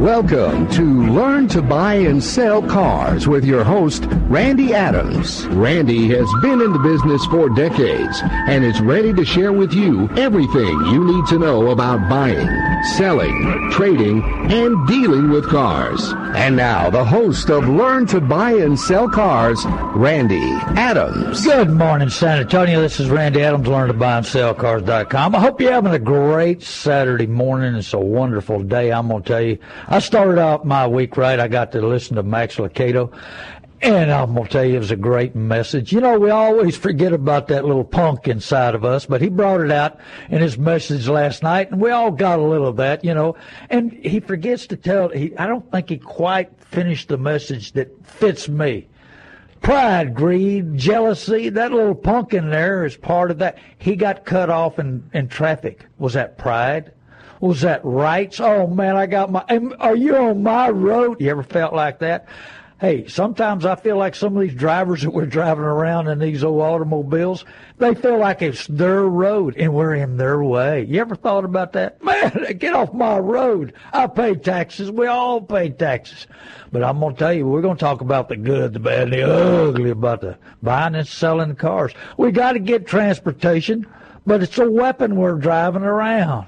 Welcome to Learn to Buy and Sell Cars with your host, Randy Adams. Randy has been in the business for decades and is ready to share with you everything you need to know about buying, selling, trading, and dealing with cars. And now, the host of Learn to Buy and Sell Cars, Randy Adams. Good morning, San Antonio. This is Randy Adams, Learn to Buy and Sell Cars.com. I hope you're having a great Saturday morning. It's a wonderful day, I'm going to tell you. I started out my week right. I got to listen to Max Lucado. And I'm going to tell you, it was a great message. You know, we always forget about that little punk inside of us, but he brought it out in his message last night, and we all got a little of that, you know. And he forgets to tell, he, I don't think he quite finished the message that fits me. Pride, greed, jealousy, that little punk in there is part of that. He got cut off in, in traffic. Was that pride? Was that rights? Oh man, I got my. Are you on my road? You ever felt like that? Hey, sometimes I feel like some of these drivers that we're driving around in these old automobiles, they feel like it's their road and we're in their way. You ever thought about that? Man, get off my road. I pay taxes. We all pay taxes. But I'm going to tell you, we're going to talk about the good, the bad, and the ugly about the buying and selling cars. We got to get transportation, but it's a weapon we're driving around.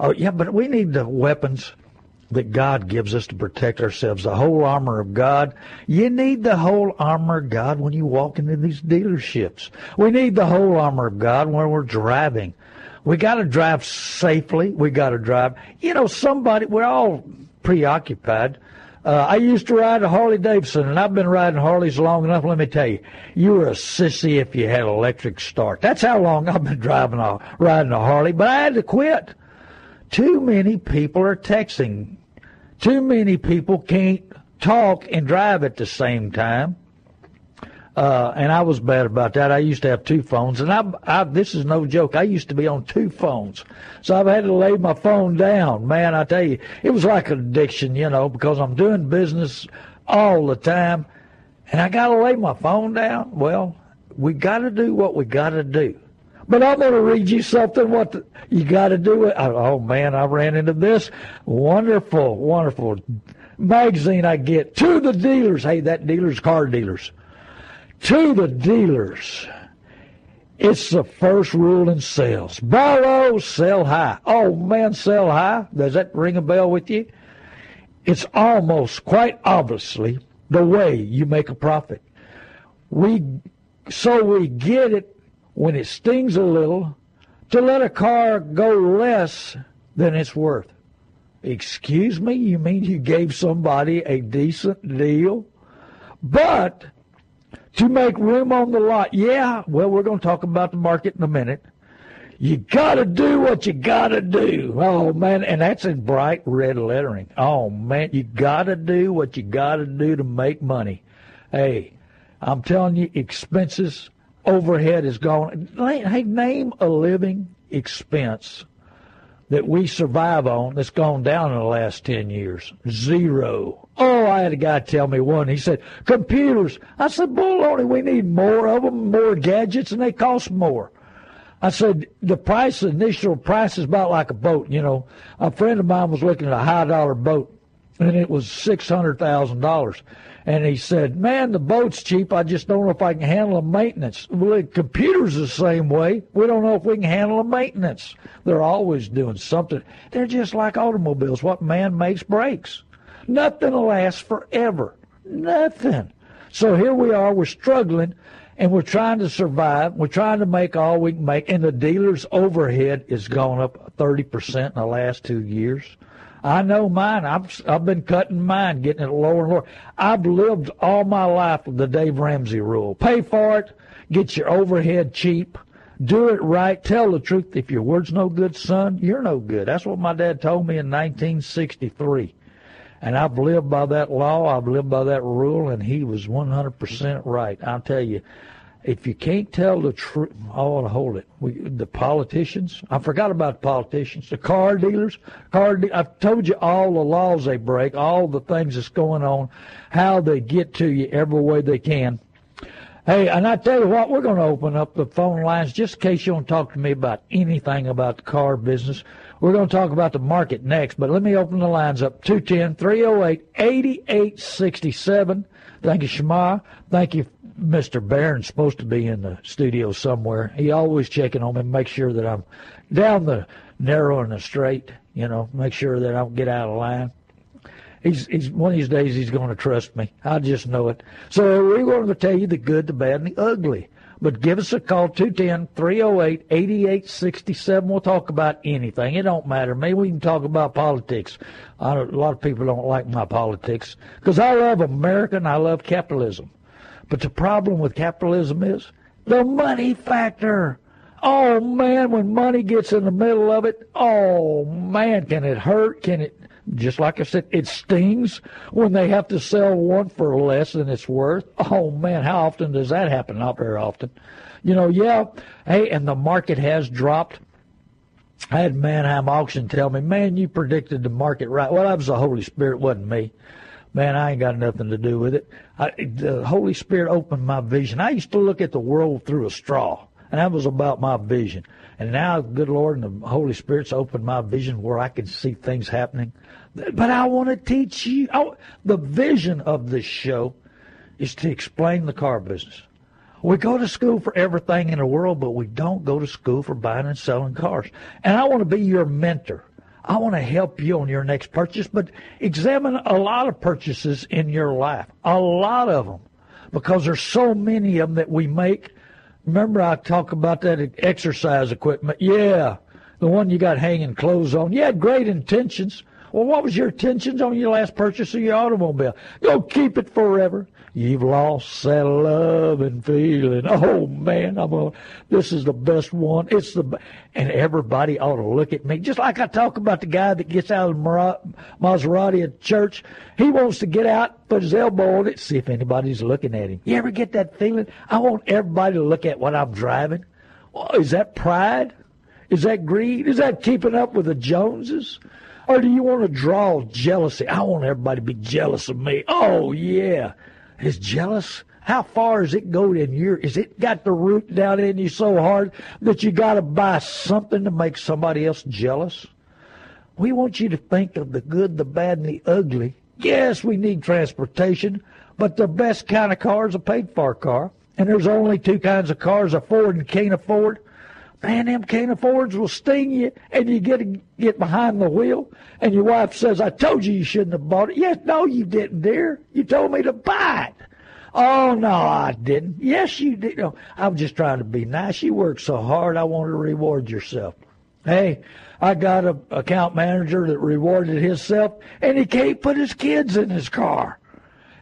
Oh, yeah, but we need the weapons that God gives us to protect ourselves, the whole armor of God. You need the whole armor of God when you walk into these dealerships. We need the whole armor of God when we're driving. We got to drive safely. We got to drive. You know, somebody, we're all preoccupied. Uh, I used to ride a Harley Davidson, and I've been riding Harleys long enough. Let me tell you, you were a sissy if you had electric start. That's how long I've been driving a riding a Harley, but I had to quit. Too many people are texting. Too many people can't talk and drive at the same time. Uh, and I was bad about that. I used to have two phones, and I, I, this is no joke. I used to be on two phones, so I've had to lay my phone down. Man, I tell you, it was like an addiction, you know, because I'm doing business all the time, and I got to lay my phone down. Well, we got to do what we got to do. But I'm going to read you something. What the, you got to do it. Oh man, I ran into this wonderful, wonderful magazine I get to the dealers. Hey, that dealers, car dealers, to the dealers. It's the first rule in sales: buy low, sell high. Oh man, sell high. Does that ring a bell with you? It's almost quite obviously the way you make a profit. We so we get it when it stings a little to let a car go less than it's worth. Excuse me, you mean you gave somebody a decent deal? But to make room on the lot, yeah, well, we're going to talk about the market in a minute. You got to do what you got to do. Oh, man. And that's in bright red lettering. Oh, man. You got to do what you got to do to make money. Hey, I'm telling you, expenses overhead is gone. Hey, name a living expense that we survive on that's gone down in the last 10 years. Zero. Oh, I had a guy tell me one. He said, computers. I said, baloney, we need more of them, more gadgets, and they cost more. I said, the price, initial price is about like a boat. You know, a friend of mine was looking at a high dollar boat, and it was $600,000. And he said, Man, the boat's cheap. I just don't know if I can handle the maintenance. Well, the computer's the same way. We don't know if we can handle the maintenance. They're always doing something. They're just like automobiles. What man makes breaks. Nothing lasts forever. Nothing. So here we are, we're struggling and we're trying to survive. We're trying to make all we can make, and the dealer's overhead has gone up 30% in the last two years. I know mine. I've I've been cutting mine, getting it lower and lower. I've lived all my life with the Dave Ramsey rule: pay for it, get your overhead cheap, Do it right. Tell the truth. If your word's no good, son, you're no good. That's what my dad told me in 1963. And I've lived by that law. I've lived by that rule, and he was 100% right. I'll tell you, if you can't tell the truth, I want to hold it. We, the politicians, I forgot about the politicians, the car dealers, car. De- I've told you all the laws they break, all the things that's going on, how they get to you every way they can. Hey, and I tell you what, we're going to open up the phone lines just in case you want to talk to me about anything about the car business. We're going to talk about the market next, but let me open the lines up. 210 308 8867. Thank you, Shema. Thank you, Mr. Barron's supposed to be in the studio somewhere. He always checking on me, make sure that I'm down the narrow and the straight, you know, make sure that I don't get out of line. He's, he's one of these days he's going to trust me. I just know it. So we're going to tell you the good, the bad, and the ugly. But give us a call, 210-308-8867. We'll talk about anything. It don't matter. Maybe we can talk about politics. a lot of people don't like my politics because I love America and I love capitalism. But the problem with capitalism is the money factor. Oh man, when money gets in the middle of it, oh man, can it hurt? Can it just like I said, it stings when they have to sell one for less than it's worth. Oh man, how often does that happen? Not very often. You know, yeah. Hey, and the market has dropped. I had Manheim Auction tell me, man, you predicted the market right. Well, that was the Holy Spirit, wasn't me. Man, I ain't got nothing to do with it. I, the Holy Spirit opened my vision. I used to look at the world through a straw, and that was about my vision. And now, good Lord, and the Holy Spirit's opened my vision where I can see things happening but I want to teach you. I, the vision of this show is to explain the car business. We go to school for everything in the world, but we don't go to school for buying and selling cars. And I want to be your mentor. I want to help you on your next purchase, but examine a lot of purchases in your life. A lot of them. Because there's so many of them that we make. Remember I talk about that exercise equipment? Yeah. The one you got hanging clothes on. You had great intentions. Well, what was your intentions on your last purchase of your automobile? Go keep it forever. You've lost that love and feeling. Oh man, I'm a, this is the best one. It's the, and everybody ought to look at me. Just like I talk about the guy that gets out of the Maserati at church. He wants to get out, put his elbow on it, see if anybody's looking at him. You ever get that feeling? I want everybody to look at what I'm driving. Is that pride? Is that greed? Is that keeping up with the Joneses? Or do you want to draw jealousy? I want everybody to be jealous of me. Oh, yeah. Is jealous? How far does it go in your? Is it got the root down in you so hard that you got to buy something to make somebody else jealous? We want you to think of the good, the bad, and the ugly. Yes, we need transportation, but the best kind of car is a paid for car. And there's only two kinds of cars afford and can't afford man, them can't affords will sting you, and you get get behind the wheel, and your wife says, I told you you shouldn't have bought it. Yes, no, you didn't, dear. You told me to buy it. Oh, no, I didn't. Yes, you did. No, I'm just trying to be nice. You work so hard, I want to reward yourself. Hey, I got a account manager that rewarded himself, and he can't put his kids in his car.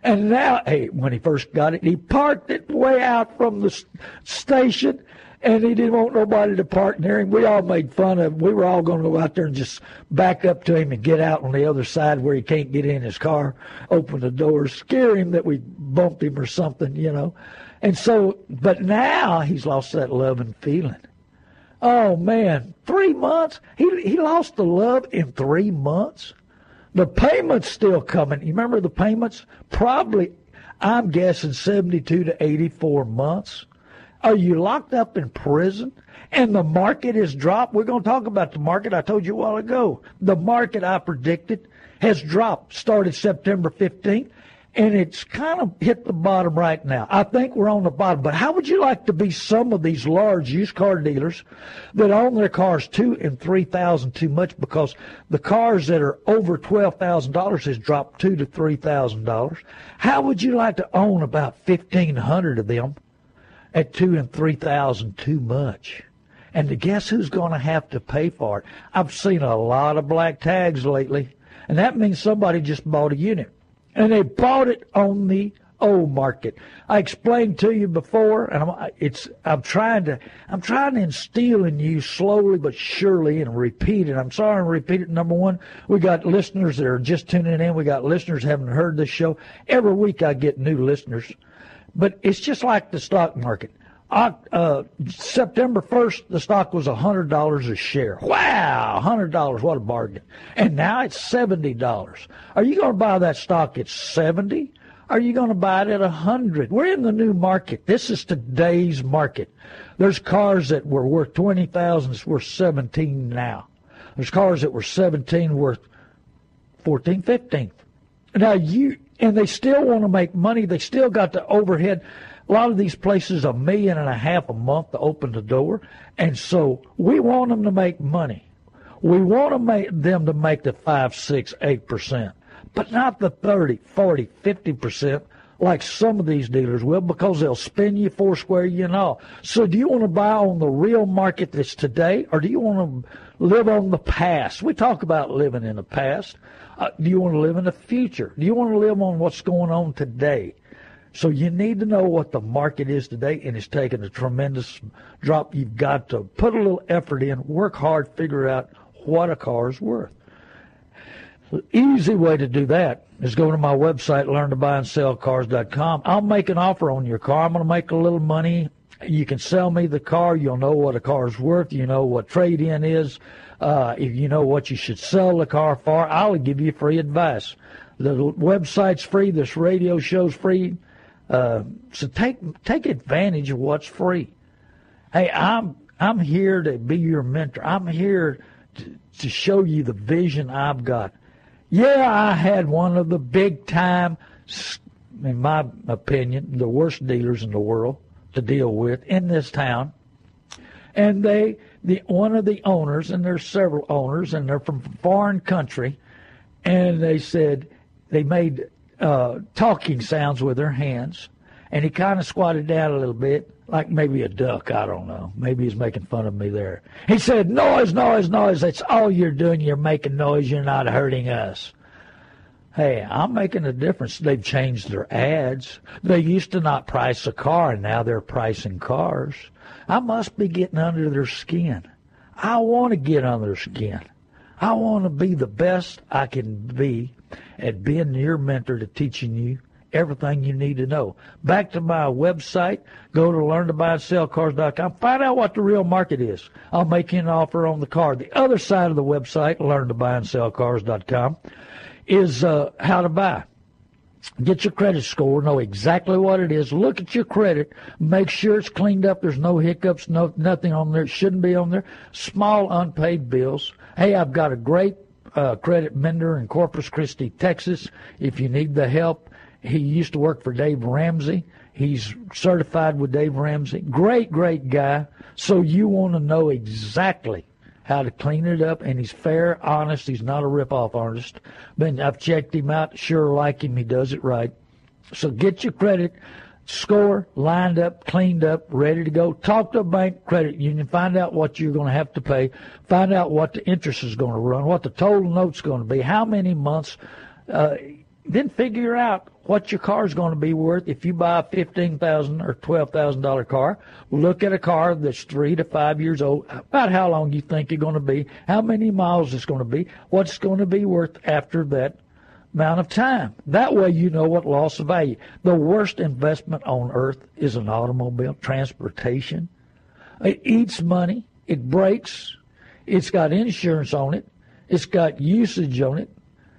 And now, hey, when he first got it, he parked it way out from the station and he didn't want nobody to park near him. We all made fun of him. We were all going to go out there and just back up to him and get out on the other side where he can't get in his car, open the doors, scare him that we bumped him or something, you know. And so, but now he's lost that love and feeling. Oh man, three months? He he lost the love in three months. The payments still coming. You remember the payments? Probably, I'm guessing 72 to 84 months. Are you locked up in prison and the market has dropped? We're going to talk about the market. I told you a while ago. The market I predicted has dropped, started September 15th, and it's kind of hit the bottom right now. I think we're on the bottom. But how would you like to be some of these large used car dealers that own their cars two and three thousand too much because the cars that are over twelve thousand dollars has dropped two to three thousand dollars? How would you like to own about fifteen hundred of them? At two and three thousand too much. And to guess who's going to have to pay for it? I've seen a lot of black tags lately, and that means somebody just bought a unit, and they bought it on the old market. I explained to you before, and I'm, it's I'm trying to I'm trying to instill in you slowly but surely and repeat it. I'm sorry, I'm repeat it. Number one, we got listeners that are just tuning in. We got listeners haven't heard this show. Every week I get new listeners, but it's just like the stock market. Uh, September 1st, the stock was $100 a share. Wow, $100, what a bargain. And now it's $70. Are you going to buy that stock at 70? Are you going to buy it at 100? We're in the new market. This is today's market. There's cars that were worth 20,000 worth 17 now. There's cars that were 17 worth 14, 15. Now you, and they still want to make money. They still got the overhead a lot of these places a million and a half a month to open the door, and so we want them to make money. We want to make them to make the five, six, eight percent, but not the 30, 40, 50 percent like some of these dealers will because they'll spin you four square you and all. So do you want to buy on the real market that's today or do you want to live on the past? We talk about living in the past. Uh, do you want to live in the future? Do you want to live on what's going on today? So you need to know what the market is today, and it's taken a tremendous drop. You've got to put a little effort in, work hard, figure out what a car is worth. The easy way to do that is go to my website, learntobuyandsellcars.com. I'll make an offer on your car. I'm going to make a little money. You can sell me the car. You'll know what a car's worth. You know what trade in is. Uh, if you know what you should sell the car for, I'll give you free advice. The website's free. This radio show's free. Uh, so take take advantage of what's free. Hey, I'm I'm here to be your mentor. I'm here to, to show you the vision I've got. Yeah, I had one of the big time, in my opinion, the worst dealers in the world to deal with in this town. And they, the one of the owners, and there's several owners, and they're from foreign country, and they said they made uh, talking sounds with their hands, and he kind of squatted down a little bit, like maybe a duck. I don't know. Maybe he's making fun of me there. He said, "Noise, noise, noise. That's all you're doing. You're making noise. You're not hurting us." Hey, I'm making a difference. They've changed their ads. They used to not price a car, and now they're pricing cars. I must be getting under their skin. I want to get under their skin. I want to be the best I can be at being your mentor to teaching you everything you need to know. Back to my website, go to learntobuyandsellcars.com. Find out what the real market is. I'll make you an offer on the car. The other side of the website, learntobuyandsellcars.com, is uh, how to buy. Get your credit score, know exactly what it is. Look at your credit, make sure it's cleaned up. There's no hiccups, no nothing on there. It shouldn't be on there. Small unpaid bills. Hey, I've got a great uh, credit mender in Corpus Christi, Texas. If you need the help, he used to work for Dave Ramsey. He's certified with Dave Ramsey. Great, great guy. So you want to know exactly how to clean it up, and he's fair, honest. He's not a rip-off artist. But I've checked him out. Sure like him. He does it right. So get your credit score lined up, cleaned up, ready to go. Talk to a bank credit union, find out what you're going to have to pay, find out what the interest is going to run, what the total note's going to be, how many months. Uh, then figure out what your car is going to be worth if you buy a fifteen thousand or twelve thousand dollar car. Look at a car that's three to five years old. About how long you think you're going to be, how many miles it's going to be, what's going to be worth after that amount of time. That way you know what loss of value. The worst investment on earth is an automobile, transportation. It eats money, it breaks, it's got insurance on it, it's got usage on it,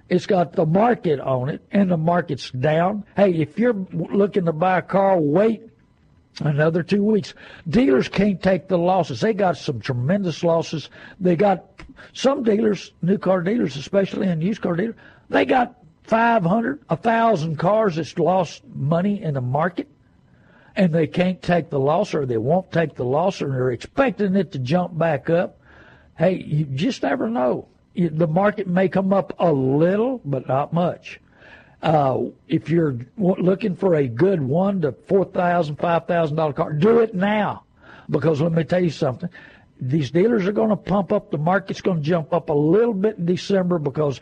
it's got the market on it, and the market's down. Hey, if you're looking to buy a car, wait another two weeks. Dealers can't take the losses. They got some tremendous losses. They got some dealers, new car dealers, especially and used car dealers, they got 500, 1,000 cars that's lost money in the market, and they can't take the loss or they won't take the loss or they're expecting it to jump back up. Hey, you just never know. The market may come up a little, but not much. Uh, if you're looking for a good one to four thousand, five thousand dollar car, do it now, because let me tell you something. these dealers are going to pump up. The market's going to jump up a little bit in December because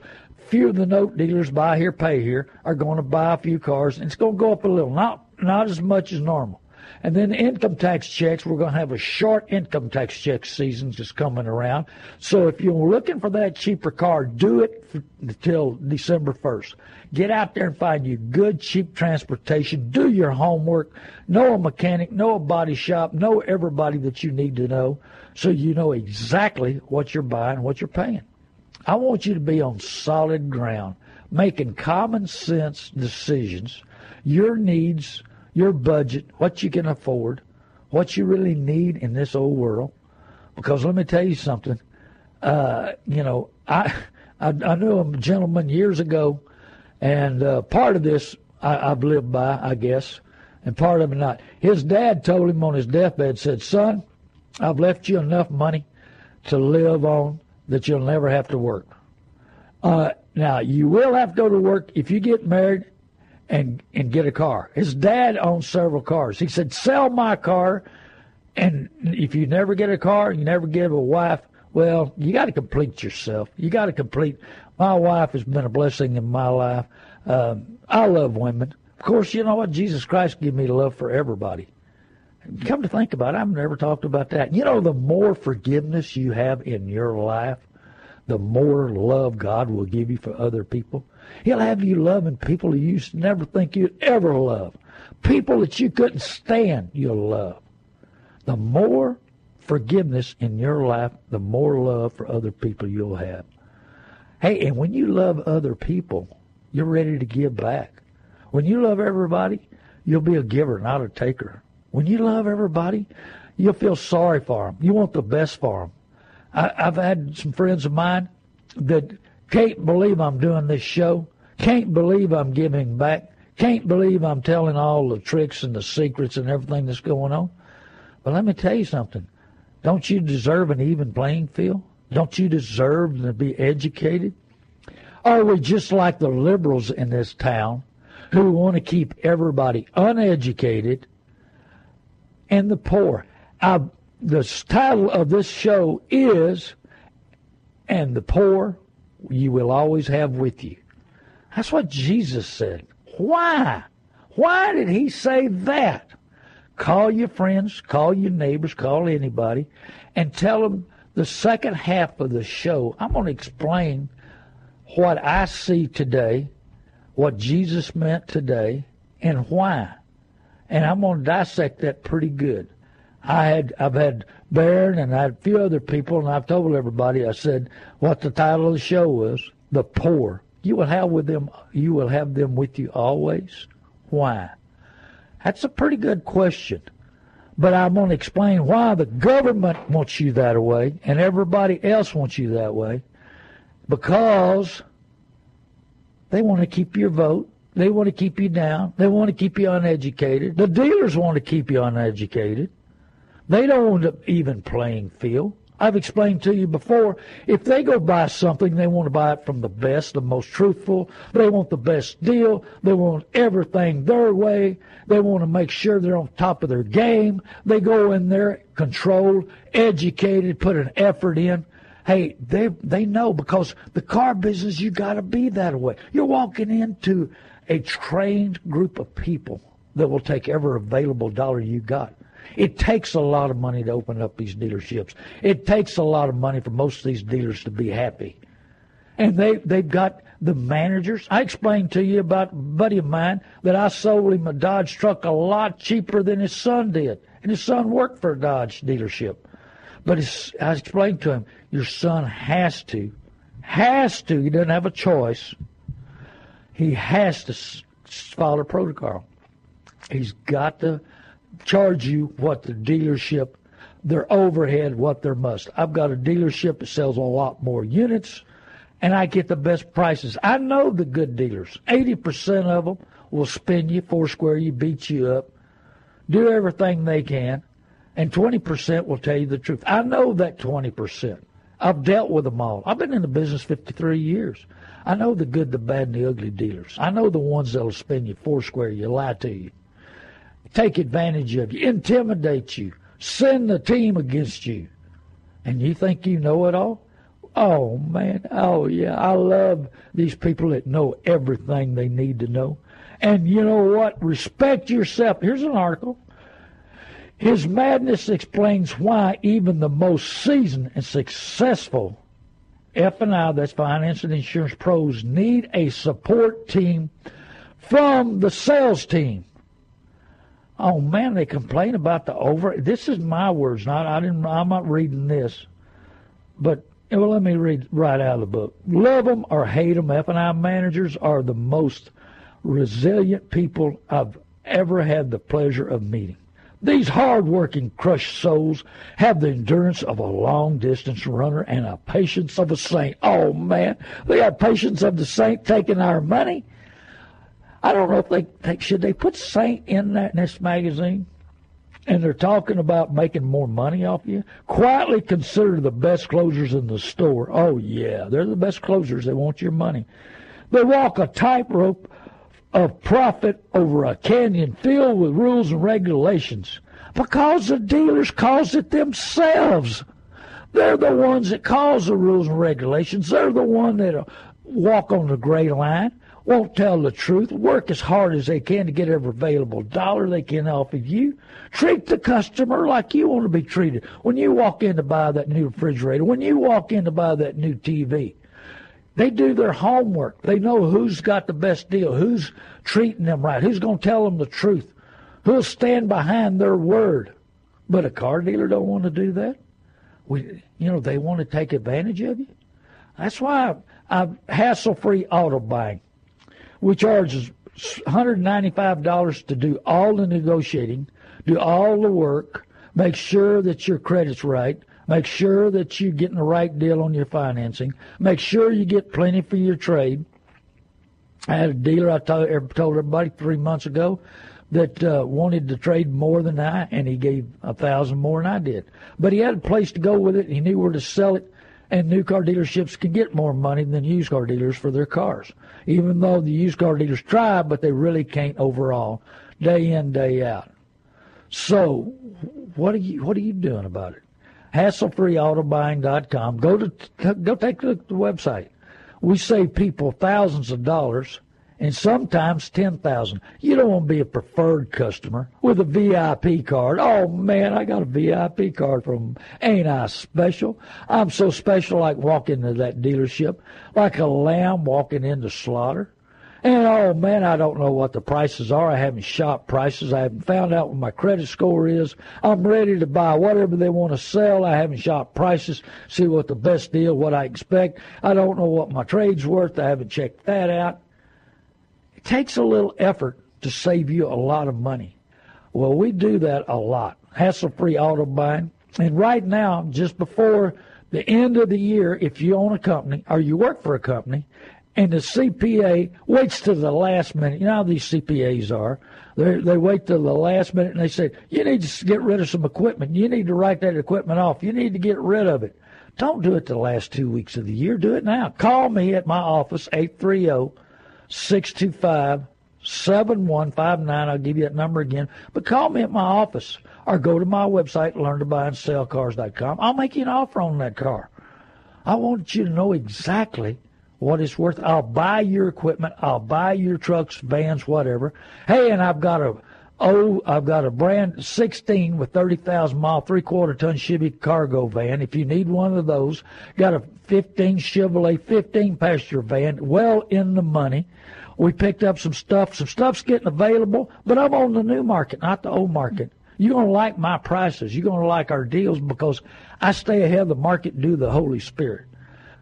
few of the note dealers buy here, pay here are going to buy a few cars, and it's going to go up a little, not not as much as normal. And then income tax checks, we're going to have a short income tax check season just coming around. So if you're looking for that cheaper car, do it until December 1st. Get out there and find you good, cheap transportation. Do your homework. Know a mechanic, know a body shop, know everybody that you need to know so you know exactly what you're buying, what you're paying. I want you to be on solid ground, making common sense decisions. Your needs your budget, what you can afford, what you really need in this old world. Because let me tell you something. Uh, you know, I, I I knew a gentleman years ago, and uh, part of this I, I've lived by, I guess, and part of it not. His dad told him on his deathbed, said, "Son, I've left you enough money to live on that you'll never have to work. Uh, now you will have to go to work if you get married and and get a car. His dad owned several cars. He said, "Sell my car, and if you never get a car, you never get a wife. Well, you got to complete yourself. You got to complete. My wife has been a blessing in my life. Um, I love women. Of course, you know what? Jesus Christ gave me love for everybody. Come to think about it, I've never talked about that. You know, the more forgiveness you have in your life, the more love God will give you for other people. He'll have you loving people you used to never think you'd ever love. People that you couldn't stand, you'll love. The more forgiveness in your life, the more love for other people you'll have. Hey, and when you love other people, you're ready to give back. When you love everybody, you'll be a giver, not a taker. When you love everybody, you'll feel sorry for them. You want the best for them. I, I've had some friends of mine that can't believe I'm doing this show. Can't believe I'm giving back. Can't believe I'm telling all the tricks and the secrets and everything that's going on. But let me tell you something. Don't you deserve an even playing field? Don't you deserve to be educated? Are we just like the liberals in this town who want to keep everybody uneducated and the poor? I, the title of this show is And the Poor you will always have with you. That's what Jesus said. Why? Why did he say that? Call your friends, call your neighbors, call anybody, and tell them the second half of the show. I'm going to explain what I see today, what Jesus meant today, and why. And I'm going to dissect that pretty good. I had I've had Barron and I had a few other people, and I've told everybody. I said what the title of the show was: "The Poor." You will have with them. You will have them with you always. Why? That's a pretty good question. But I'm going to explain why the government wants you that way and everybody else wants you that way. Because they want to keep your vote. They want to keep you down. They want to keep you uneducated. The dealers want to keep you uneducated. They don't want an even playing field. I've explained to you before, if they go buy something, they want to buy it from the best, the most truthful. They want the best deal. They want everything their way. They want to make sure they're on top of their game. They go in there controlled, educated, put an effort in. Hey, they they know because the car business you got to be that way. You're walking into a trained group of people that will take every available dollar you got. It takes a lot of money to open up these dealerships. It takes a lot of money for most of these dealers to be happy. And they, they've got the managers. I explained to you about a buddy of mine that I sold him a Dodge truck a lot cheaper than his son did. And his son worked for a Dodge dealership. But I explained to him, your son has to, has to, he doesn't have a choice. He has to follow protocol. He's got to charge you what the dealership, their overhead, what their must. I've got a dealership that sells a lot more units, and I get the best prices. I know the good dealers. 80% of them will spin you, foursquare you, beat you up, do everything they can, and 20% will tell you the truth. I know that 20%. I've dealt with them all. I've been in the business 53 years. I know the good, the bad, and the ugly dealers. I know the ones that'll spin you, foursquare you, lie to you take advantage of you, intimidate you, send the team against you. And you think you know it all? Oh man, oh yeah, I love these people that know everything they need to know. And you know what? Respect yourself. Here's an article. His madness explains why even the most seasoned and successful F&I, that's finance and insurance pros, need a support team from the sales team. Oh man, they complain about the over. This is my words, not I didn't. I'm not reading this, but well, let me read right out of the book. Love them or hate them, F&I managers are the most resilient people I've ever had the pleasure of meeting. These hard-working, crushed souls have the endurance of a long-distance runner and a patience of a saint. Oh man, they have patience of the saint taking our money. I don't know if they, they should they put saint in that in this magazine and they're talking about making more money off you, quietly consider the best closers in the store. Oh, yeah, they're the best closers. They want your money. They walk a tightrope of profit over a canyon filled with rules and regulations because the dealers cause it themselves. They're the ones that cause the rules and regulations. They're the one that walk on the gray line won't tell the truth, work as hard as they can to get every available dollar they can off of you. Treat the customer like you want to be treated. When you walk in to buy that new refrigerator, when you walk in to buy that new TV, they do their homework. They know who's got the best deal, who's treating them right, who's going to tell them the truth, who'll stand behind their word. But a car dealer don't want to do that. We, you know, they want to take advantage of you. That's why I, I hassle-free auto buying. We charge $195 to do all the negotiating, do all the work, make sure that your credit's right, make sure that you're getting the right deal on your financing, make sure you get plenty for your trade. I had a dealer I told, told everybody three months ago that uh, wanted to trade more than I, and he gave a thousand more than I did. But he had a place to go with it. He knew where to sell it, and new car dealerships can get more money than used car dealers for their cars even though the used car dealers try, but they really can't overall, day in, day out. So, what are you what are you doing about it? HassleFreeAutoBuying.com. Go to go take a look at the website. We save people thousands of dollars and sometimes 10,000. You don't want to be a preferred customer with a VIP card. Oh man, I got a VIP card from Ain't I special? I'm so special like walking into that dealership like a lamb walking into slaughter. And oh man, I don't know what the prices are. I haven't shopped prices. I haven't found out what my credit score is. I'm ready to buy whatever they want to sell. I haven't shopped prices, see what the best deal, what I expect. I don't know what my trade's worth. I haven't checked that out. Takes a little effort to save you a lot of money. Well, we do that a lot. Hassle free auto buying. And right now, just before the end of the year, if you own a company or you work for a company, and the CPA waits to the last minute. You know how these CPAs are. They they wait till the last minute and they say, "You need to get rid of some equipment. You need to write that equipment off. You need to get rid of it." Don't do it the last two weeks of the year. Do it now. Call me at my office eight three zero 625 7159. I'll give you that number again. But call me at my office or go to my website, learntobuyandsellcars.com. I'll make you an offer on that car. I want you to know exactly what it's worth. I'll buy your equipment. I'll buy your trucks, vans, whatever. Hey, and I've got a oh, I've got a brand 16 with 30,000 mile, three quarter ton Chevy cargo van. If you need one of those, got a 15 Chevrolet 15 passenger van, well in the money. We picked up some stuff. Some stuff's getting available, but I'm on the new market, not the old market. You're going to like my prices. You're going to like our deals because I stay ahead of the market due the Holy Spirit.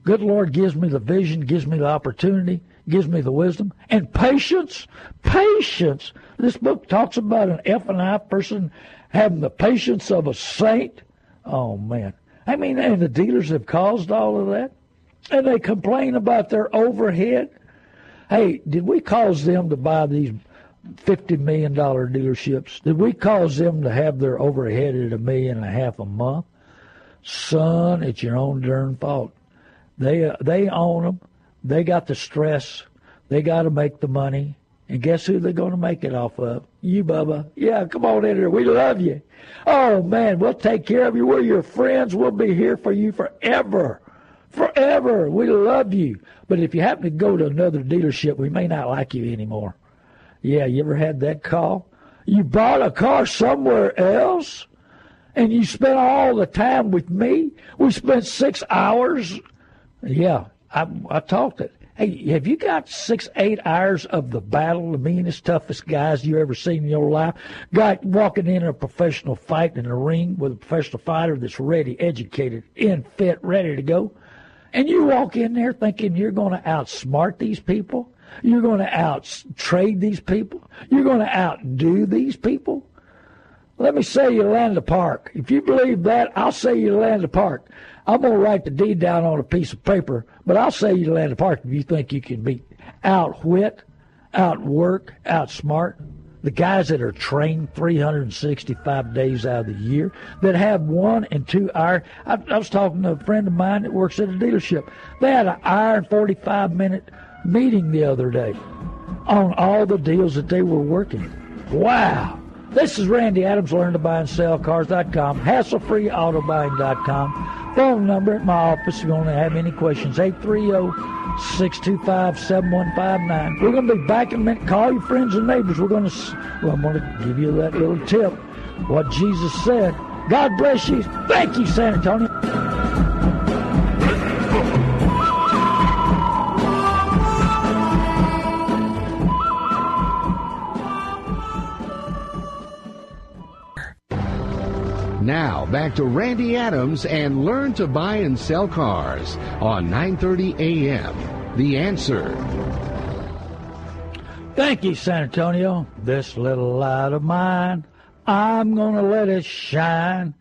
Good Lord gives me the vision, gives me the opportunity, gives me the wisdom and patience. Patience. This book talks about an F and I person having the patience of a saint. Oh man. I mean, and the dealers have caused all of that. And they complain about their overhead. Hey, did we cause them to buy these $50 million dealerships? Did we cause them to have their overhead at a million and a half a month? Son, it's your own darn fault. They, uh, they own them. They got the stress. They got to make the money. And guess who they're going to make it off of? You, Bubba. Yeah, come on in here. We love you. Oh, man, we'll take care of you. We're your friends. We'll be here for you forever. Forever. We love you. But if you happen to go to another dealership, we may not like you anymore. Yeah, you ever had that call? You bought a car somewhere else? And you spent all the time with me? We spent six hours. Yeah, I, I talked it. Hey, have you got six, eight hours of the battle, the meanest, toughest guys you ever seen in your life? Guy walking in a professional fight in a ring with a professional fighter that's ready, educated, in fit, ready to go. And you walk in there thinking you're going to outsmart these people. You're going to out trade these people. You're going to outdo these people. Let me say you land the park. If you believe that, I'll say you land the park. I'm going to write the deed down on a piece of paper, but I'll say you land the park if you think you can be outwit, outwork, outsmart the guys that are trained 365 days out of the year that have one and two hour. I, I was talking to a friend of mine that works at a dealership. They had an and 45 minute meeting the other day on all the deals that they were working. Wow. This is Randy Adams, learn to buy and sell cars.com, hassle-free-auto-buying.com. Phone number at my office if you want to have any questions, oh 830-625-7159. We're going to be back in a minute. Call your friends and neighbors. We're going to, well, I'm going to give you that little tip, what Jesus said. God bless you. Thank you, San Antonio. Now, back to Randy Adams and learn to buy and sell cars on 9:30 a.m. The Answer. Thank you, San Antonio. This little light of mine, I'm going to let it shine.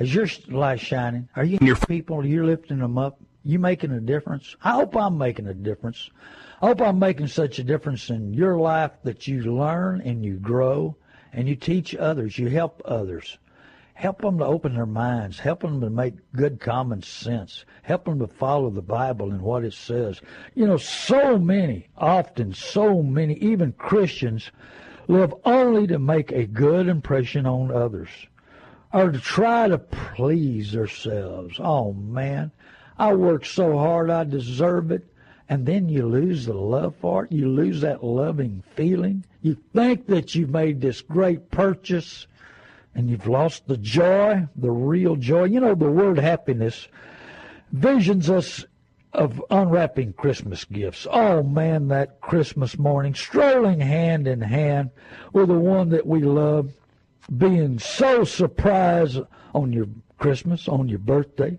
Is your light shining? Are you your people? You're lifting them up. You making a difference? I hope I'm making a difference. I hope I'm making such a difference in your life that you learn and you grow and you teach others. You help others help them to open their minds, help them to make good common sense, help them to follow the Bible and what it says. You know, so many, often so many, even Christians, live only to make a good impression on others or to try to please themselves. Oh man, I worked so hard, I deserve it. And then you lose the love for it. You lose that loving feeling. You think that you've made this great purchase and you've lost the joy, the real joy. You know, the word happiness visions us of unwrapping Christmas gifts. Oh man, that Christmas morning, strolling hand in hand with the one that we love, being so surprised on your Christmas, on your birthday.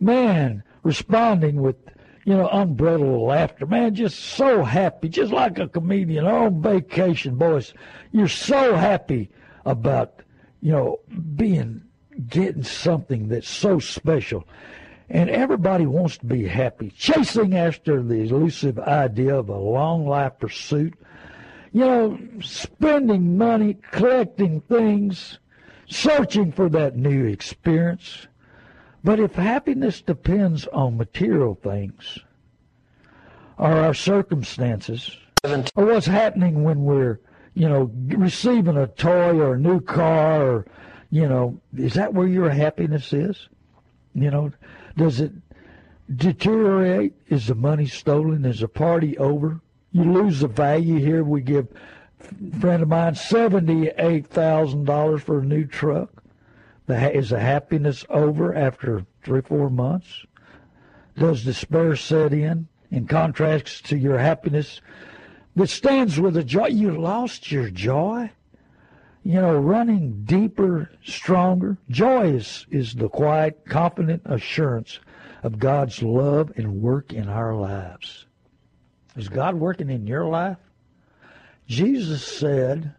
Man, responding with, you know, unbridled laughter. Man, just so happy, just like a comedian on vacation, boys. You're so happy about you know, being getting something that's so special. And everybody wants to be happy, chasing after the elusive idea of a long life pursuit. You know, spending money, collecting things, searching for that new experience. But if happiness depends on material things, or our circumstances, or what's happening when we're you know, receiving a toy or a new car or, you know, is that where your happiness is? You know, does it deteriorate? Is the money stolen? Is the party over? You lose the value here. We give a friend of mine seventy-eight thousand dollars for a new truck. The, is the happiness over after three, four months? Does despair set in? In contrast to your happiness, that stands with a joy. You lost your joy. You know, running deeper, stronger. Joy is, is the quiet, confident assurance of God's love and work in our lives. Is God working in your life? Jesus said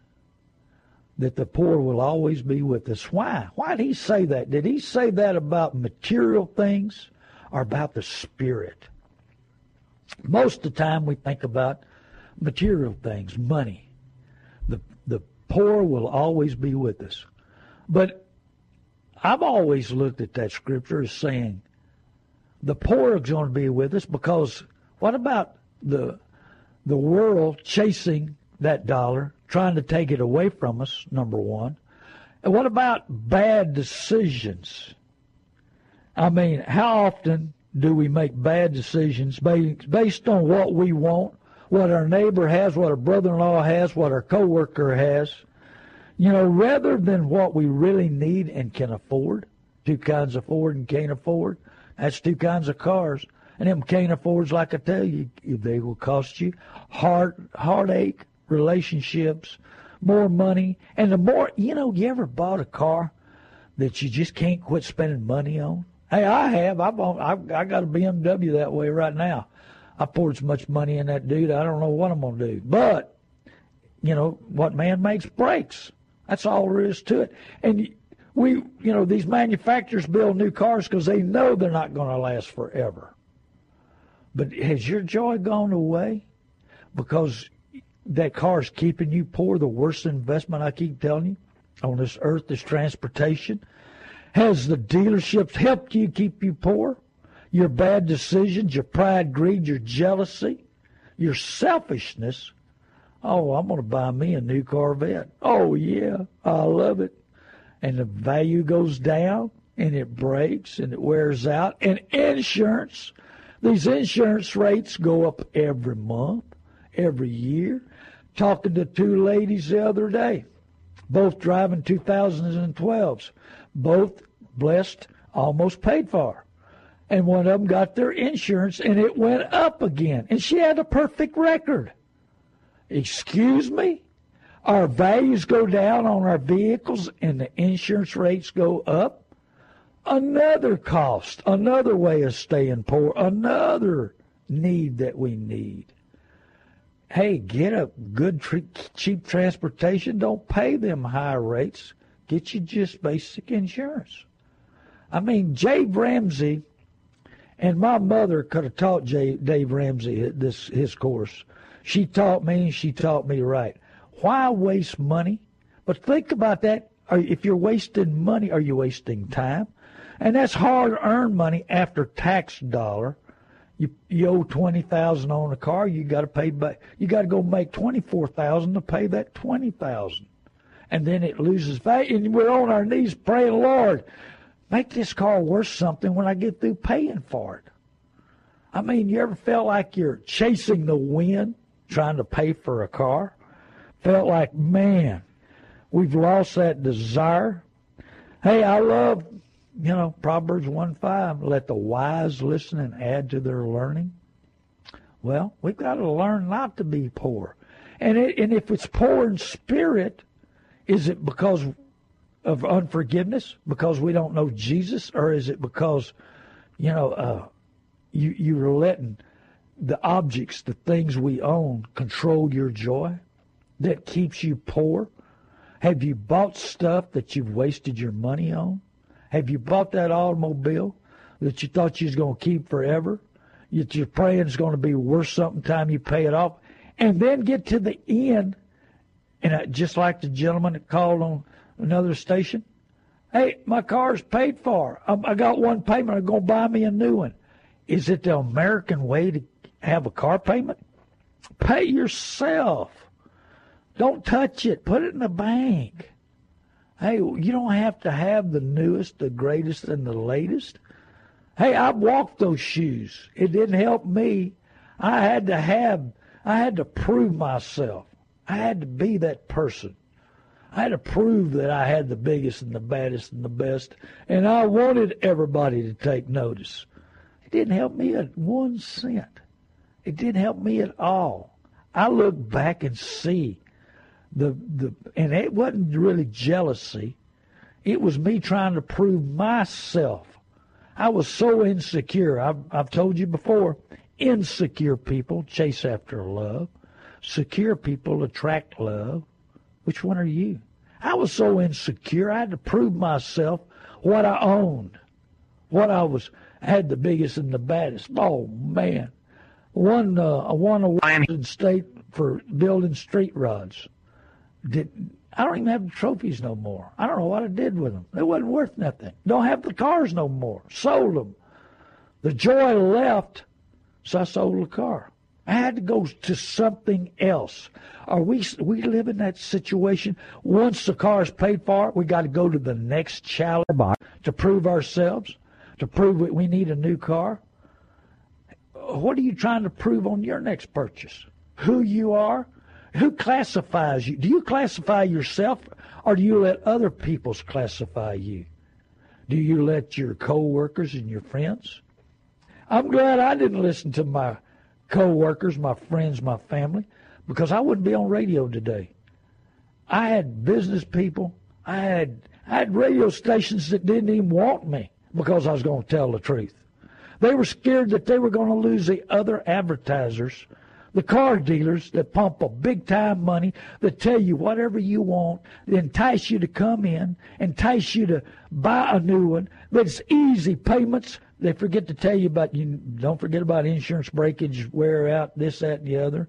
that the poor will always be with us. Why? Why did he say that? Did he say that about material things or about the spirit? Most of the time we think about material things, money. The the poor will always be with us. But I've always looked at that scripture as saying the poor are going to be with us because what about the the world chasing that dollar, trying to take it away from us, number one. And what about bad decisions? I mean, how often do we make bad decisions based on what we want, what our neighbor has, what our brother-in-law has, what our coworker has, you know, rather than what we really need and can afford? Two kinds of afford and can't afford. That's two kinds of cars. And them can't affords, like I tell you, they will cost you heart, heartache, relationships, more money. And the more, you know, you ever bought a car that you just can't quit spending money on? Hey, I have. I've, I've I got a BMW that way right now. I poured so much money in that dude. I don't know what I'm gonna do. But you know what man makes breaks. That's all there is to it. And we, you know, these manufacturers build new cars because they know they're not going to last forever. But has your joy gone away because that car is keeping you poor? The worst investment I keep telling you on this earth is transportation. Has the dealerships helped you keep you poor? Your bad decisions, your pride, greed, your jealousy, your selfishness. Oh, I'm going to buy me a new Corvette. Oh, yeah, I love it. And the value goes down and it breaks and it wears out. And insurance, these insurance rates go up every month, every year. Talking to two ladies the other day, both driving 2012s both blessed, almost paid for. And one of them got their insurance and it went up again. And she had a perfect record. Excuse me? Our values go down on our vehicles and the insurance rates go up. Another cost, another way of staying poor, another need that we need. Hey, get a good, cheap transportation. Don't pay them high rates. Get you just basic insurance. I mean, Dave Ramsey and my mother could have taught Jay, Dave Ramsey this his course. She taught me, and she taught me right. Why waste money? But think about that. If you're wasting money, are you wasting time? And that's hard-earned money after tax dollar. You you owe twenty thousand on a car. You got to pay back. You got to go make twenty-four thousand to pay that twenty thousand and then it loses value. And we're on our knees praying, Lord, make this car worth something when I get through paying for it. I mean, you ever felt like you're chasing the wind trying to pay for a car? Felt like, man, we've lost that desire. Hey, I love, you know, Proverbs 1 5, let the wise listen and add to their learning. Well, we've got to learn not to be poor. And, it, and if it's poor in spirit, is it because of unforgiveness? Because we don't know Jesus? Or is it because, you know, uh, you, you're letting the objects, the things we own, control your joy that keeps you poor? Have you bought stuff that you've wasted your money on? Have you bought that automobile that you thought you was going to keep forever? That you're praying is going to be worth something time you pay it off? And then get to the end and I, just like the gentleman that called on another station, hey, my car's paid for. I, got one payment. I'm going to buy me a new one. Is it the American way to have a car payment? Pay yourself. Don't touch it. Put it in the bank. Hey, you don't have to have the newest, the greatest, and the latest. Hey, I walked those shoes. It didn't help me. I had to have, I had to prove myself. I had to be that person. I had to prove that I had the biggest and the baddest and the best, and I wanted everybody to take notice. It didn't help me at one cent. It didn't help me at all. I look back and see the the and it wasn't really jealousy. It was me trying to prove myself. I was so insecure. I've, I've told you before, insecure people chase after love secure people attract love. Which one are you? I was so insecure. I had to prove myself what I owned, what I was had the biggest and the baddest. Oh man, one uh, I won a Washington State for building street rods. Did I don't even have the trophies no more. I don't know what I did with them. They wasn't worth nothing. Don't have the cars no more. Sold them. The joy left, so I sold the car. I had to go to something else. Are we we live in that situation? Once the car is paid for, we got to go to the next challenge to prove ourselves, to prove that we need a new car. What are you trying to prove on your next purchase? Who you are? Who classifies you? Do you classify yourself, or do you let other people's classify you? Do you let your coworkers and your friends? I'm glad I didn't listen to my co-workers, my friends, my family, because I wouldn't be on radio today. I had business people. I had I had radio stations that didn't even want me because I was going to tell the truth. They were scared that they were going to lose the other advertisers, the car dealers that pump a big time money that tell you whatever you want, that entice you to come in, entice you to buy a new one. That's easy payments they forget to tell you about you don't forget about insurance breakage, wear out, this, that, and the other.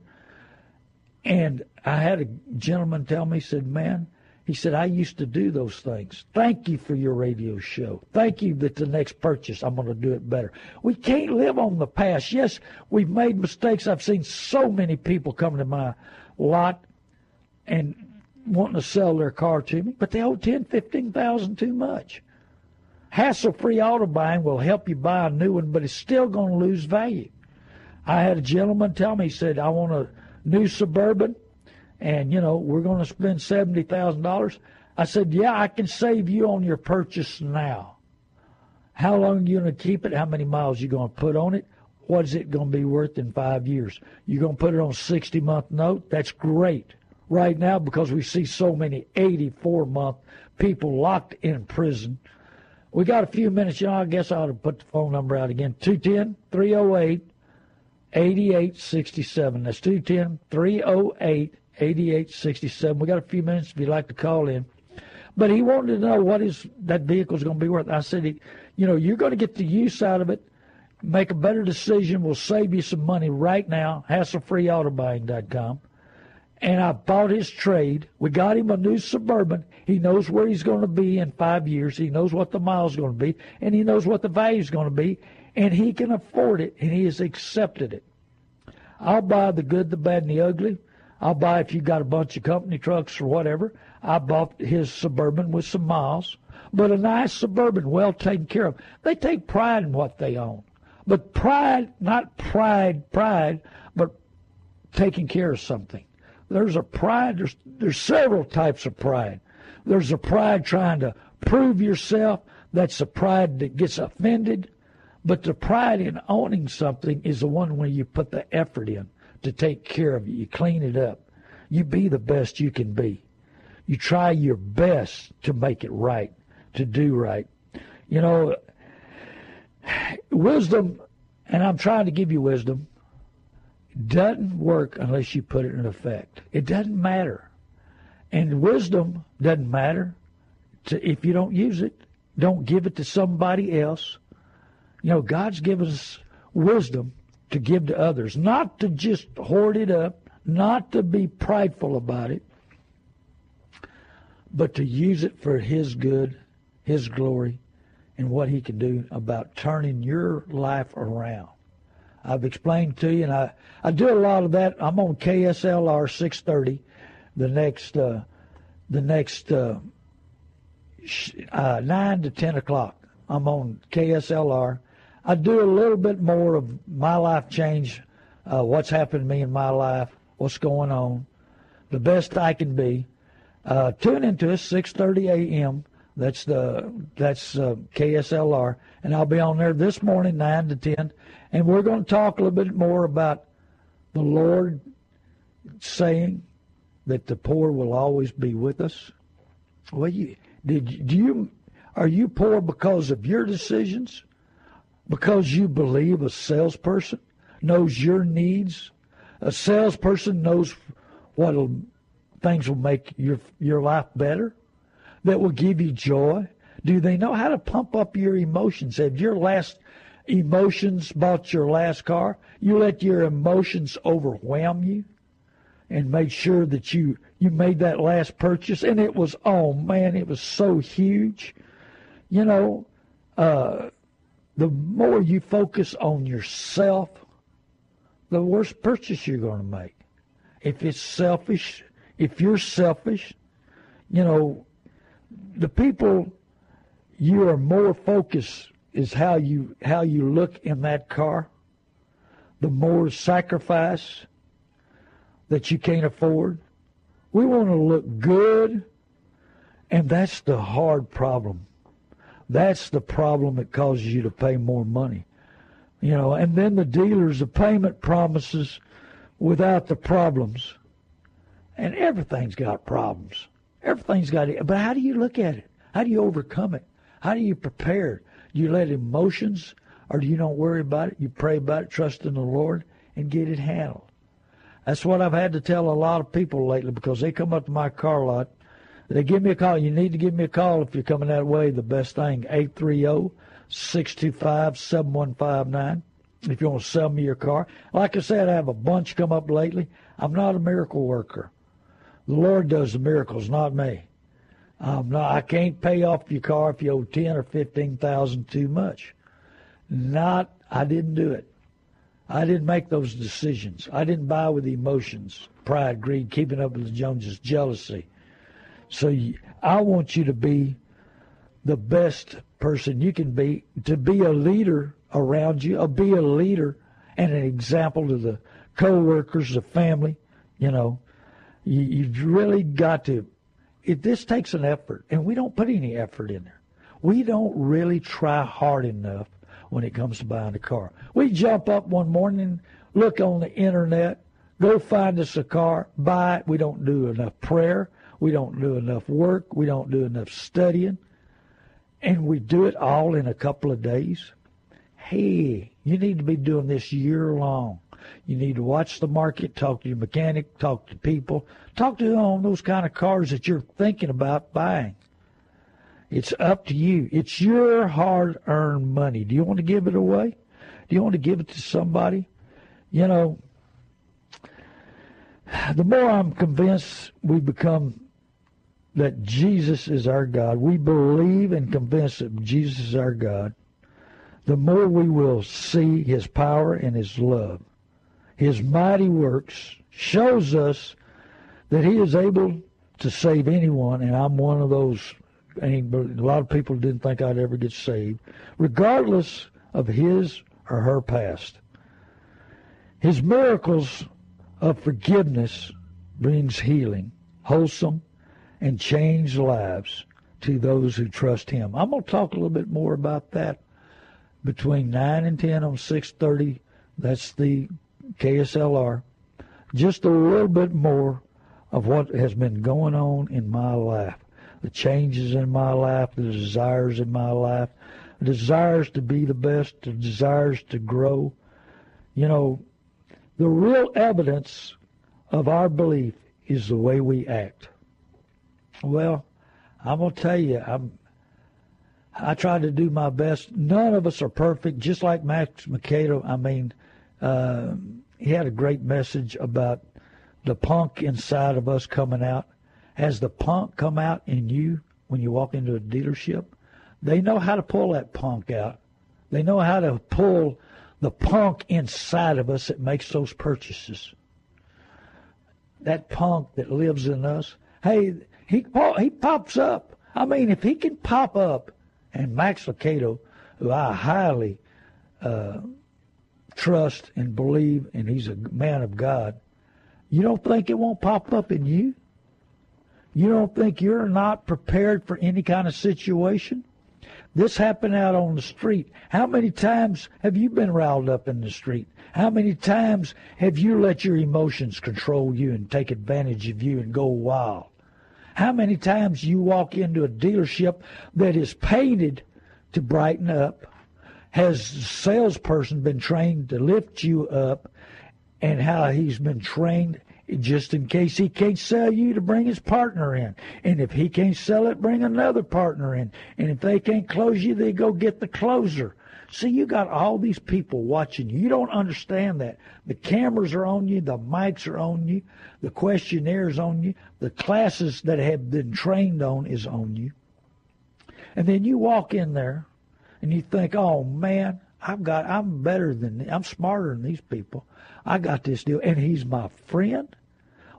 And I had a gentleman tell me, he said, Man, he said, I used to do those things. Thank you for your radio show. Thank you that the next purchase I'm going to do it better. We can't live on the past. Yes, we've made mistakes. I've seen so many people come to my lot and wanting to sell their car to me, but they owe ten, fifteen thousand too much. Hassle-free auto buying will help you buy a new one, but it's still going to lose value. I had a gentleman tell me, he said, I want a new Suburban, and, you know, we're going to spend $70,000. I said, yeah, I can save you on your purchase now. How long are you going to keep it? How many miles you going to put on it? What is it going to be worth in five years? You're going to put it on a 60 month note? That's great right now because we see so many 84 month people locked in prison we got a few minutes. You know, I guess I ought to put the phone number out again 210 308 8867. That's 210 308 8867. We got a few minutes if you'd like to call in. But he wanted to know what is that vehicle is going to be worth. I said, you know, you're going to get the use out of it, make a better decision. We'll save you some money right now. HassleFreeAutoBuying.com and I bought his trade. We got him a new Suburban. He knows where he's going to be in five years. He knows what the mile's going to be, and he knows what the value's going to be, and he can afford it, and he has accepted it. I'll buy the good, the bad, and the ugly. I'll buy if you got a bunch of company trucks or whatever. I bought his Suburban with some miles, but a nice Suburban, well taken care of. They take pride in what they own. But pride, not pride, pride, but taking care of something. There's a pride. There's there's several types of pride. There's a pride trying to prove yourself. That's a pride that gets offended. But the pride in owning something is the one where you put the effort in to take care of it. You clean it up. You be the best you can be. You try your best to make it right, to do right. You know, wisdom, and I'm trying to give you wisdom, doesn't work unless you put it in effect. It doesn't matter. And wisdom doesn't matter to, if you don't use it. Don't give it to somebody else. You know, God's given us wisdom to give to others, not to just hoard it up, not to be prideful about it, but to use it for His good, His glory, and what He can do about turning your life around. I've explained to you, and I, I do a lot of that. I'm on KSLR 630 the next uh, the next uh, sh- uh, nine to ten o'clock. I'm on KSLR. I do a little bit more of my life change, uh, what's happened to me in my life, what's going on, the best I can be. Uh, tune into us 6:30 a.m. That's the that's uh, KSLR, and I'll be on there this morning nine to ten. And we're going to talk a little bit more about the Lord saying that the poor will always be with us. Well, you, did do you are you poor because of your decisions? Because you believe a salesperson knows your needs? A salesperson knows what things will make your your life better, that will give you joy. Do they know how to pump up your emotions? Have your last emotions bought your last car. You let your emotions overwhelm you and made sure that you you made that last purchase and it was oh man it was so huge you know uh, the more you focus on yourself the worst purchase you're going to make. If it's selfish, if you're selfish, you know, the people you are more focused is how you how you look in that car. The more sacrifice that you can't afford. We want to look good, and that's the hard problem. That's the problem that causes you to pay more money. You know, and then the dealers, the payment promises without the problems. And everything's got problems. Everything's got it. But how do you look at it? How do you overcome it? How do you prepare? Do you let emotions, or do you don't worry about it? You pray about it, trust in the Lord, and get it handled. That's what I've had to tell a lot of people lately because they come up to my car lot. They give me a call. You need to give me a call if you're coming that way. The best thing, 830 625 7159 if you want to sell me your car. Like I said, I have a bunch come up lately. I'm not a miracle worker. The Lord does the miracles, not me. Um, no, I can't pay off your car if you owe ten or fifteen thousand too much. Not, I didn't do it. I didn't make those decisions. I didn't buy with emotions, pride, greed, keeping up with the Joneses, jealousy. So you, I want you to be the best person you can be, to be a leader around you, or be a leader and an example to the co-workers, the family. You know, you, you've really got to it, this takes an effort, and we don't put any effort in there. We don't really try hard enough when it comes to buying a car. We jump up one morning, look on the internet, go find us a car, buy it. We don't do enough prayer. We don't do enough work. We don't do enough studying. And we do it all in a couple of days. Hey, you need to be doing this year long. You need to watch the market, talk to your mechanic, talk to people, talk to on those kind of cars that you're thinking about buying. It's up to you. It's your hard earned money. Do you want to give it away? Do you want to give it to somebody? You know, the more I'm convinced we become that Jesus is our God, we believe and convince that Jesus is our God, the more we will see his power and his love his mighty works shows us that he is able to save anyone, and I'm one of those. A lot of people didn't think I'd ever get saved, regardless of his or her past. His miracles of forgiveness brings healing, wholesome, and changed lives to those who trust him. I'm going to talk a little bit more about that between 9 and 10 on 630. That's the KSLR, just a little bit more of what has been going on in my life, the changes in my life, the desires in my life, the desires to be the best, the desires to grow. You know, the real evidence of our belief is the way we act. Well, I'm gonna tell you, I'm. I try to do my best. None of us are perfect. Just like Max Lucado, I mean, uh, he had a great message about the punk inside of us coming out. Has the punk come out in you when you walk into a dealership? They know how to pull that punk out. They know how to pull the punk inside of us that makes those purchases. That punk that lives in us. Hey, he he pops up. I mean, if he can pop up, and Max Lucado, who I highly uh, trust and believe, and he's a man of God, you don't think it won't pop up in you? You don't think you're not prepared for any kind of situation? This happened out on the street. How many times have you been riled up in the street? How many times have you let your emotions control you and take advantage of you and go wild? How many times you walk into a dealership that is painted to brighten up, has the salesperson been trained to lift you up and how he's been trained just in case he can't sell you to bring his partner in. And if he can't sell it, bring another partner in. And if they can't close you, they go get the closer. See, you got all these people watching you. You don't understand that. The cameras are on you, the mics are on you, the questionnaires on you, the classes that have been trained on is on you. And then you walk in there and you think, oh man, I've got, I'm better than, I'm smarter than these people. I got this deal, and he's my friend.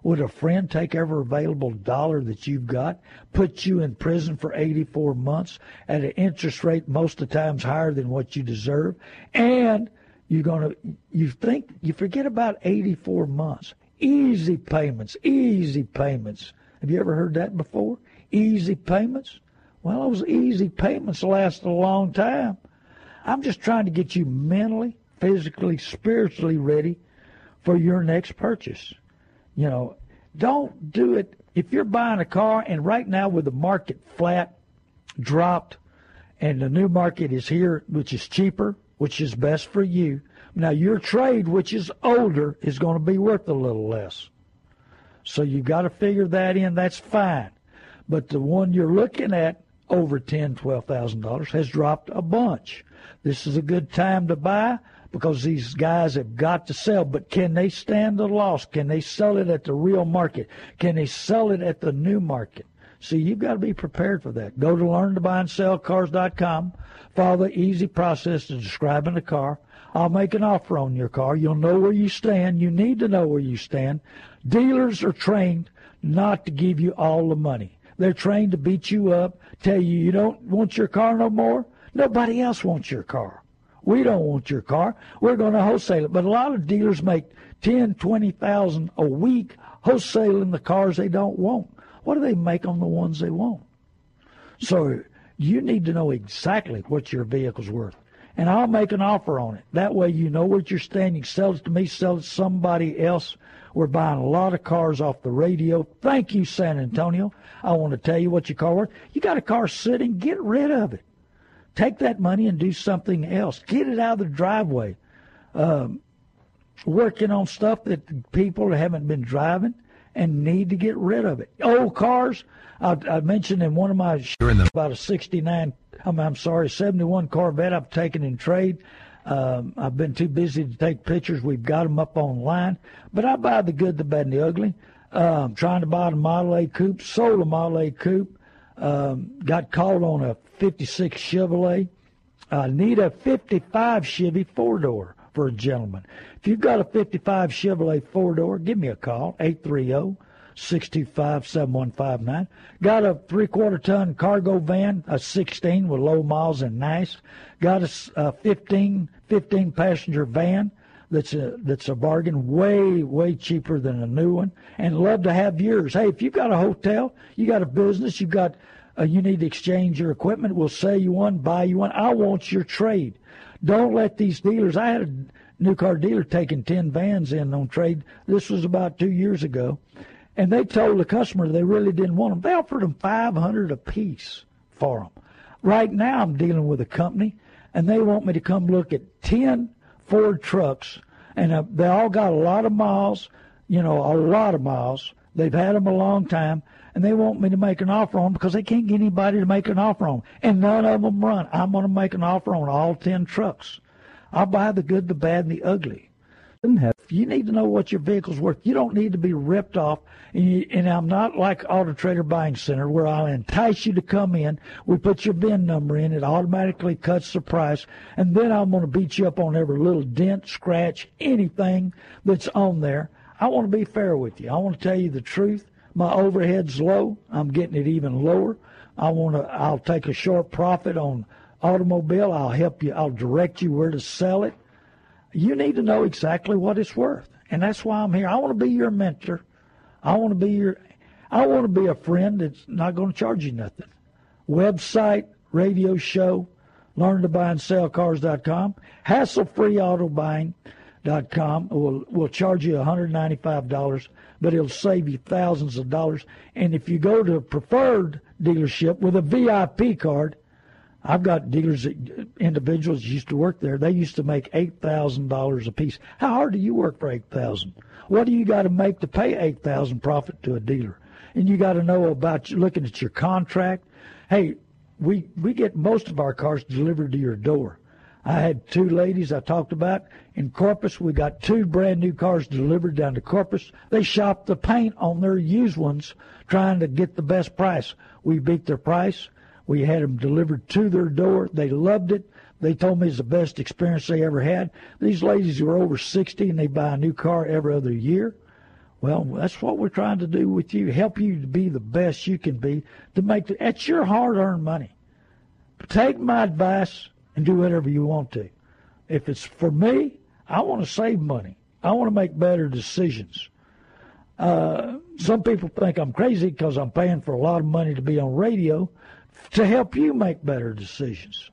Would a friend take every available dollar that you've got, put you in prison for 84 months at an interest rate most of the times higher than what you deserve, and you're to, you think, you forget about 84 months. Easy payments, easy payments. Have you ever heard that before? Easy payments? Well, those easy payments last a long time. I'm just trying to get you mentally, physically, spiritually ready for your next purchase. You know, don't do it if you're buying a car and right now with the market flat, dropped, and the new market is here, which is cheaper, which is best for you. Now your trade, which is older, is going to be worth a little less. So you've got to figure that in. That's fine. But the one you're looking at over ten, twelve thousand dollars has dropped a bunch. This is a good time to buy because these guys have got to sell. But can they stand the loss? Can they sell it at the real market? Can they sell it at the new market? See, you've got to be prepared for that. Go to learntobuyandSellCars.com. Follow the easy process of describing the car. I'll make an offer on your car. You'll know where you stand. You need to know where you stand. Dealers are trained not to give you all the money. They're trained to beat you up, tell you you don't want your car no more. Nobody else wants your car. We don't want your car. We're going to wholesale it. But a lot of dealers make ten, twenty thousand a week wholesaling the cars they don't want. What do they make on the ones they want? So you need to know exactly what your vehicle's worth. And I'll make an offer on it. That way you know what you're standing. Sell it to me, sell it to somebody else. We're buying a lot of cars off the radio. Thank you, San Antonio. I want to tell you what your car worth. You got a car sitting, get rid of it. Take that money and do something else. Get it out of the driveway. Um, working on stuff that people haven't been driving and need to get rid of it. Old cars. I, I mentioned in one of my about a '69. I'm, I'm sorry, '71 Corvette I've taken in trade. Um, I've been too busy to take pictures. We've got them up online, but I buy the good, the bad, and the ugly. Um, trying to buy the Model A coupe, sold a Model A coupe. Um, got called on a 56 Chevrolet. I need a 55 Chevy four door for a gentleman. If you've got a 55 Chevrolet four door, give me a call, 830 625 7159. Got a three quarter ton cargo van, a 16 with low miles and nice. Got a, a 15, 15 passenger van that's a that's a bargain, way way cheaper than a new one, and love to have yours. Hey, if you've got a hotel, you got a business, you've got uh, you need to exchange your equipment. We'll sell you one, buy you one. I want your trade. Don't let these dealers. I had a new car dealer taking ten vans in on trade. This was about two years ago, and they told the customer they really didn't want them. They offered them five hundred a piece for them. Right now, I'm dealing with a company, and they want me to come look at ten Ford trucks, and uh, they all got a lot of miles, you know, a lot of miles. They've had them a long time, and they want me to make an offer on them because they can't get anybody to make an offer on. them, And none of them run. I'm going to make an offer on all 10 trucks. I'll buy the good, the bad, and the ugly. You need to know what your vehicle's worth. You don't need to be ripped off. And, you, and I'm not like Auto Trader Buying Center where I'll entice you to come in. We put your VIN number in. It automatically cuts the price. And then I'm going to beat you up on every little dent, scratch, anything that's on there. I want to be fair with you. I want to tell you the truth. My overhead's low. I'm getting it even lower. I want to. I'll take a short profit on automobile. I'll help you. I'll direct you where to sell it you need to know exactly what it's worth. And that's why I'm here. I want to be your mentor. I want to be your I want to be a friend that's not going to charge you nothing. Website, radio show, learn to buy and sell cars.com, hassle-free auto buying.com will will charge you $195, but it'll save you thousands of dollars. And if you go to a preferred dealership with a VIP card, I've got dealers, individuals used to work there. They used to make eight thousand dollars a piece. How hard do you work for eight thousand? What do you got to make to pay eight thousand profit to a dealer? And you got to know about looking at your contract. Hey, we we get most of our cars delivered to your door. I had two ladies I talked about in Corpus. We got two brand new cars delivered down to Corpus. They shopped the paint on their used ones, trying to get the best price. We beat their price. We had them delivered to their door. They loved it. They told me it's the best experience they ever had. These ladies were over 60 and they buy a new car every other year. Well, that's what we're trying to do with you. Help you to be the best you can be to make the, that's your hard earned money. Take my advice and do whatever you want to. If it's for me, I want to save money. I want to make better decisions. Uh, some people think I'm crazy because I'm paying for a lot of money to be on radio to help you make better decisions.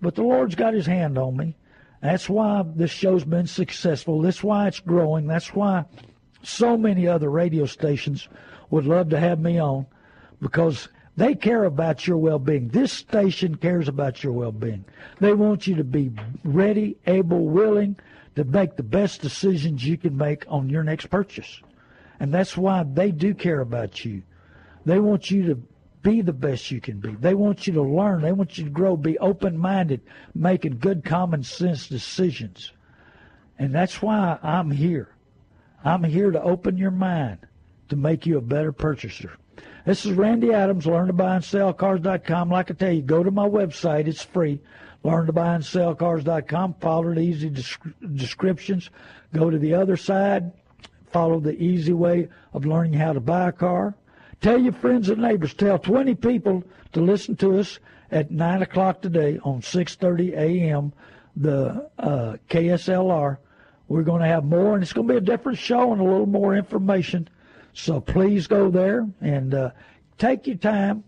But the Lord's got his hand on me. That's why this show's been successful. That's why it's growing. That's why so many other radio stations would love to have me on because they care about your well being. This station cares about your well being. They want you to be ready, able, willing to make the best decisions you can make on your next purchase. And that's why they do care about you. They want you to be the best you can be. They want you to learn. They want you to grow, be open minded, making good common sense decisions. And that's why I'm here. I'm here to open your mind to make you a better purchaser. This is Randy Adams, learn to buy and sell cars.com. Like I tell you, go to my website, it's free. Learn to buy and sell cars.com. Follow the easy descriptions. Go to the other side. Follow the easy way of learning how to buy a car. Tell your friends and neighbors. Tell 20 people to listen to us at 9 o'clock today on 6.30 a.m. The uh, KSLR. We're going to have more, and it's going to be a different show and a little more information. So please go there and uh, take your time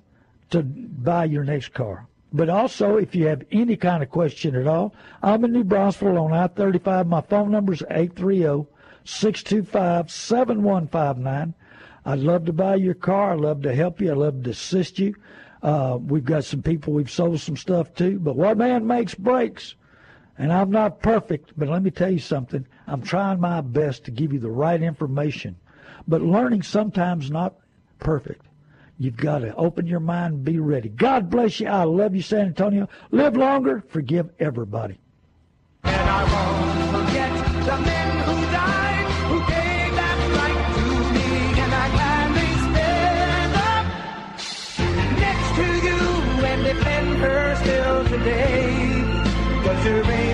to buy your next car. But also, if you have any kind of question at all, I'm in New Braunfels on I-35. My phone number is 830 625 7159. I'd love to buy your car. I'd love to help you. I'd love to assist you. Uh, we've got some people we've sold some stuff to, but what man makes breaks. And I'm not perfect, but let me tell you something. I'm trying my best to give you the right information. But learning sometimes not perfect. You've got to open your mind and be ready. God bless you. I love you, San Antonio. Live longer. Forgive everybody. Still today. Cause there